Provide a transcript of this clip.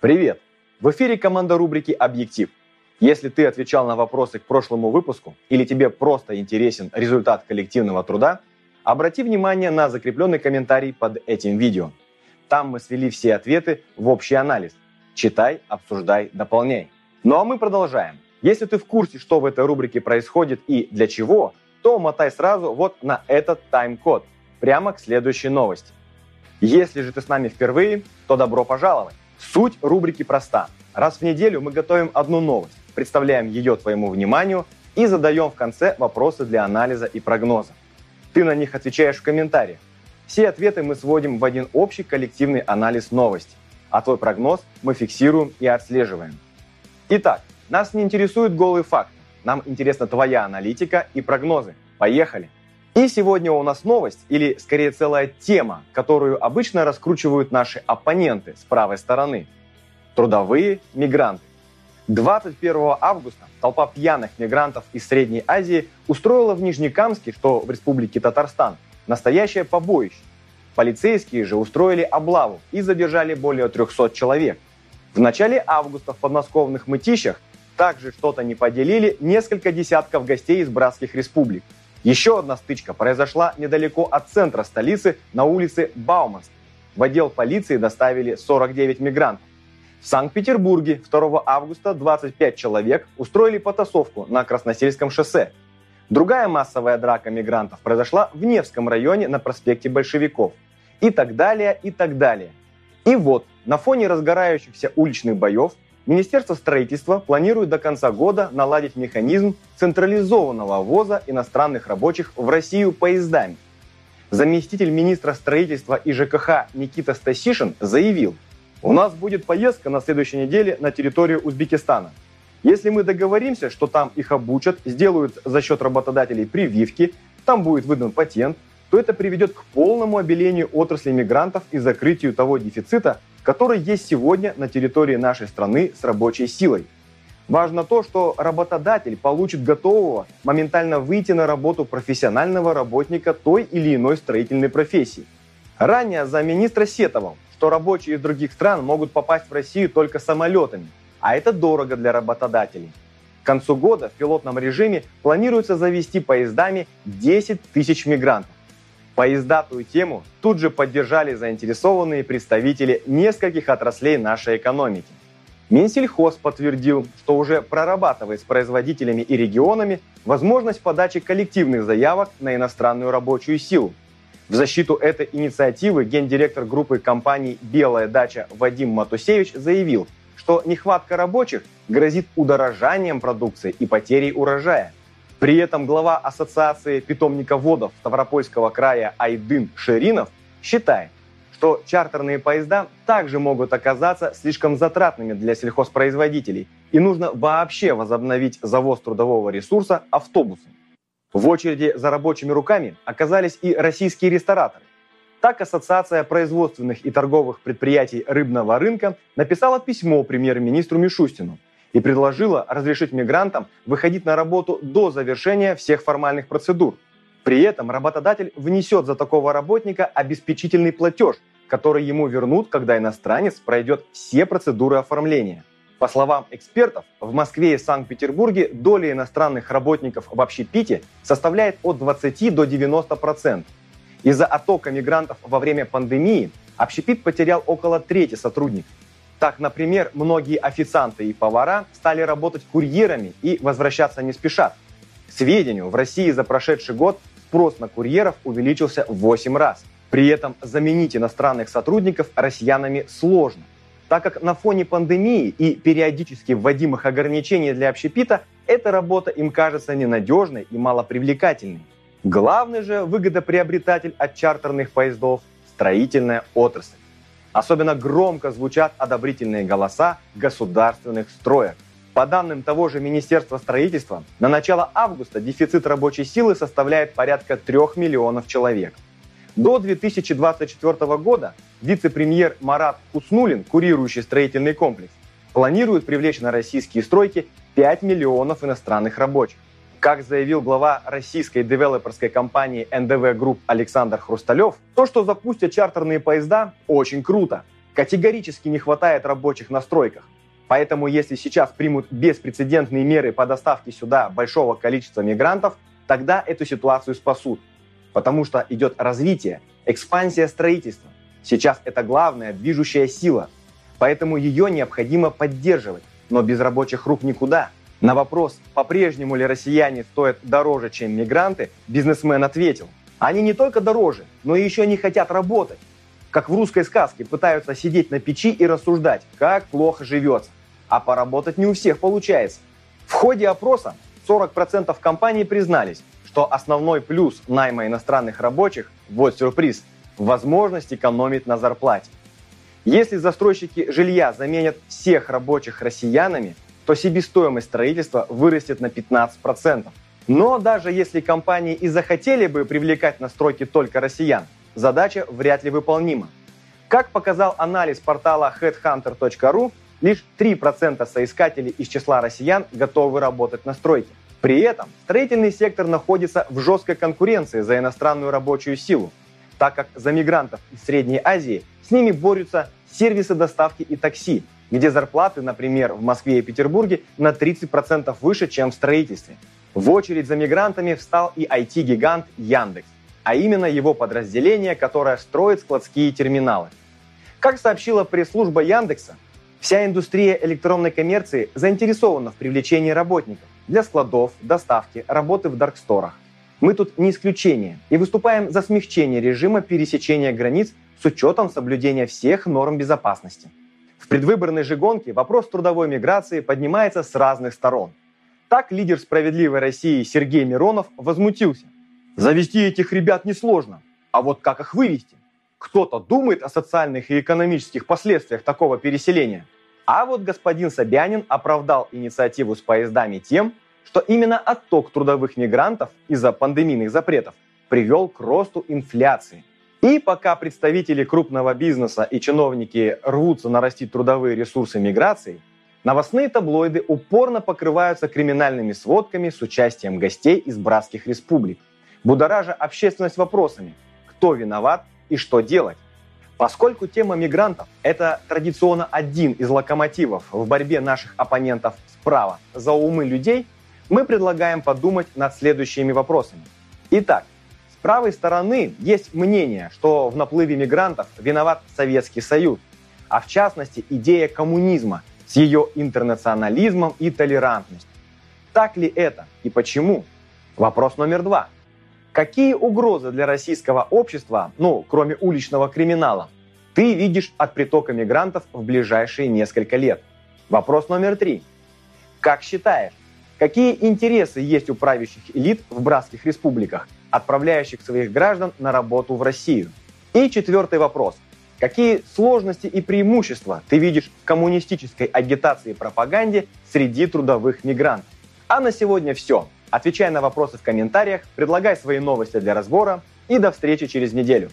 Привет! В эфире команда рубрики «Объектив». Если ты отвечал на вопросы к прошлому выпуску или тебе просто интересен результат коллективного труда, обрати внимание на закрепленный комментарий под этим видео. Там мы свели все ответы в общий анализ. Читай, обсуждай, дополняй. Ну а мы продолжаем. Если ты в курсе, что в этой рубрике происходит и для чего, то мотай сразу вот на этот тайм-код, прямо к следующей новости. Если же ты с нами впервые, то добро пожаловать. Суть рубрики проста. Раз в неделю мы готовим одну новость, представляем ее твоему вниманию и задаем в конце вопросы для анализа и прогноза. Ты на них отвечаешь в комментариях. Все ответы мы сводим в один общий коллективный анализ новости, а твой прогноз мы фиксируем и отслеживаем. Итак, нас не интересует голый факт, нам интересна твоя аналитика и прогнозы. Поехали! И сегодня у нас новость, или скорее целая тема, которую обычно раскручивают наши оппоненты с правой стороны. Трудовые мигранты. 21 августа толпа пьяных мигрантов из Средней Азии устроила в Нижнекамске, что в Республике Татарстан, настоящее побоище. Полицейские же устроили облаву и задержали более 300 человек. В начале августа в подмосковных мытищах также что-то не поделили несколько десятков гостей из братских республик. Еще одна стычка произошла недалеко от центра столицы на улице Бауманс. В отдел полиции доставили 49 мигрантов. В Санкт-Петербурге 2 августа 25 человек устроили потасовку на Красносельском шоссе. Другая массовая драка мигрантов произошла в Невском районе на проспекте Большевиков. И так далее, и так далее. И вот, на фоне разгорающихся уличных боев Министерство строительства планирует до конца года наладить механизм централизованного ввоза иностранных рабочих в Россию поездами. Заместитель министра строительства и ЖКХ Никита Стасишин заявил, у нас будет поездка на следующей неделе на территорию Узбекистана. Если мы договоримся, что там их обучат, сделают за счет работодателей прививки, там будет выдан патент, то это приведет к полному обелению отрасли мигрантов и закрытию того дефицита, который есть сегодня на территории нашей страны с рабочей силой. Важно то, что работодатель получит готового моментально выйти на работу профессионального работника той или иной строительной профессии. Ранее замминистра сетовал, что рабочие из других стран могут попасть в Россию только самолетами, а это дорого для работодателей. К концу года в пилотном режиме планируется завести поездами 10 тысяч мигрантов. Поездатую тему тут же поддержали заинтересованные представители нескольких отраслей нашей экономики. Минсельхоз подтвердил, что уже прорабатывает с производителями и регионами возможность подачи коллективных заявок на иностранную рабочую силу. В защиту этой инициативы гендиректор группы компаний «Белая дача» Вадим Матусевич заявил, что нехватка рабочих грозит удорожанием продукции и потерей урожая. При этом глава Ассоциации питомниководов Ставропольского края Айдын Шеринов считает, что чартерные поезда также могут оказаться слишком затратными для сельхозпроизводителей, и нужно вообще возобновить завоз трудового ресурса автобусами. В очереди за рабочими руками оказались и российские рестораторы. Так Ассоциация производственных и торговых предприятий рыбного рынка написала письмо премьер-министру Мишустину – и предложила разрешить мигрантам выходить на работу до завершения всех формальных процедур. При этом работодатель внесет за такого работника обеспечительный платеж, который ему вернут, когда иностранец пройдет все процедуры оформления. По словам экспертов, в Москве и Санкт-Петербурге доля иностранных работников в общепите составляет от 20 до 90%. Из-за оттока мигрантов во время пандемии общепит потерял около трети сотрудников. Так, например, многие официанты и повара стали работать курьерами и возвращаться не спешат. К сведению, в России за прошедший год спрос на курьеров увеличился в 8 раз. При этом заменить иностранных сотрудников россиянами сложно, так как на фоне пандемии и периодически вводимых ограничений для общепита эта работа им кажется ненадежной и малопривлекательной. Главный же выгодоприобретатель от чартерных поездов – строительная отрасль. Особенно громко звучат одобрительные голоса государственных строек. По данным того же Министерства строительства, на начало августа дефицит рабочей силы составляет порядка 3 миллионов человек. До 2024 года вице-премьер Марат Уснулин, курирующий строительный комплекс, планирует привлечь на российские стройки 5 миллионов иностранных рабочих. Как заявил глава российской девелоперской компании НДВ Групп Александр Хрусталев, то, что запустят чартерные поезда, очень круто. Категорически не хватает рабочих на стройках. Поэтому если сейчас примут беспрецедентные меры по доставке сюда большого количества мигрантов, тогда эту ситуацию спасут. Потому что идет развитие, экспансия строительства. Сейчас это главная движущая сила. Поэтому ее необходимо поддерживать. Но без рабочих рук никуда. На вопрос, по-прежнему ли россияне стоят дороже, чем мигранты, бизнесмен ответил. Они не только дороже, но и еще не хотят работать. Как в русской сказке пытаются сидеть на печи и рассуждать, как плохо живется а поработать не у всех получается. В ходе опроса 40% компаний признались, что основной плюс найма иностранных рабочих, вот сюрприз, возможность экономить на зарплате. Если застройщики жилья заменят всех рабочих россиянами, то себестоимость строительства вырастет на 15%. Но даже если компании и захотели бы привлекать на стройки только россиян, задача вряд ли выполнима. Как показал анализ портала headhunter.ru, Лишь 3% соискателей из числа россиян готовы работать на стройке. При этом строительный сектор находится в жесткой конкуренции за иностранную рабочую силу, так как за мигрантов из Средней Азии с ними борются сервисы доставки и такси, где зарплаты, например, в Москве и Петербурге на 30% выше, чем в строительстве. В очередь за мигрантами встал и IT-гигант Яндекс, а именно его подразделение, которое строит складские терминалы. Как сообщила пресс-служба Яндекса, Вся индустрия электронной коммерции заинтересована в привлечении работников для складов, доставки, работы в дарксторах. Мы тут не исключение и выступаем за смягчение режима пересечения границ с учетом соблюдения всех норм безопасности. Предвыборной же гонке вопрос трудовой миграции поднимается с разных сторон. Так лидер «Справедливой России» Сергей Миронов возмутился. Завести этих ребят несложно, а вот как их вывести? кто-то думает о социальных и экономических последствиях такого переселения. А вот господин Собянин оправдал инициативу с поездами тем, что именно отток трудовых мигрантов из-за пандемийных запретов привел к росту инфляции. И пока представители крупного бизнеса и чиновники рвутся нарастить трудовые ресурсы миграции, новостные таблоиды упорно покрываются криминальными сводками с участием гостей из братских республик, будоража общественность вопросами, кто виноват и что делать. Поскольку тема мигрантов – это традиционно один из локомотивов в борьбе наших оппонентов справа за умы людей, мы предлагаем подумать над следующими вопросами. Итак, правой стороны есть мнение, что в наплыве мигрантов виноват Советский Союз, а в частности идея коммунизма с ее интернационализмом и толерантностью. Так ли это и почему? Вопрос номер два – Какие угрозы для российского общества, ну, кроме уличного криминала, ты видишь от притока мигрантов в ближайшие несколько лет? Вопрос номер три. Как считаешь, какие интересы есть у правящих элит в братских республиках, отправляющих своих граждан на работу в Россию? И четвертый вопрос. Какие сложности и преимущества ты видишь в коммунистической агитации и пропаганде среди трудовых мигрантов? А на сегодня все. Отвечай на вопросы в комментариях, предлагай свои новости для разбора и до встречи через неделю.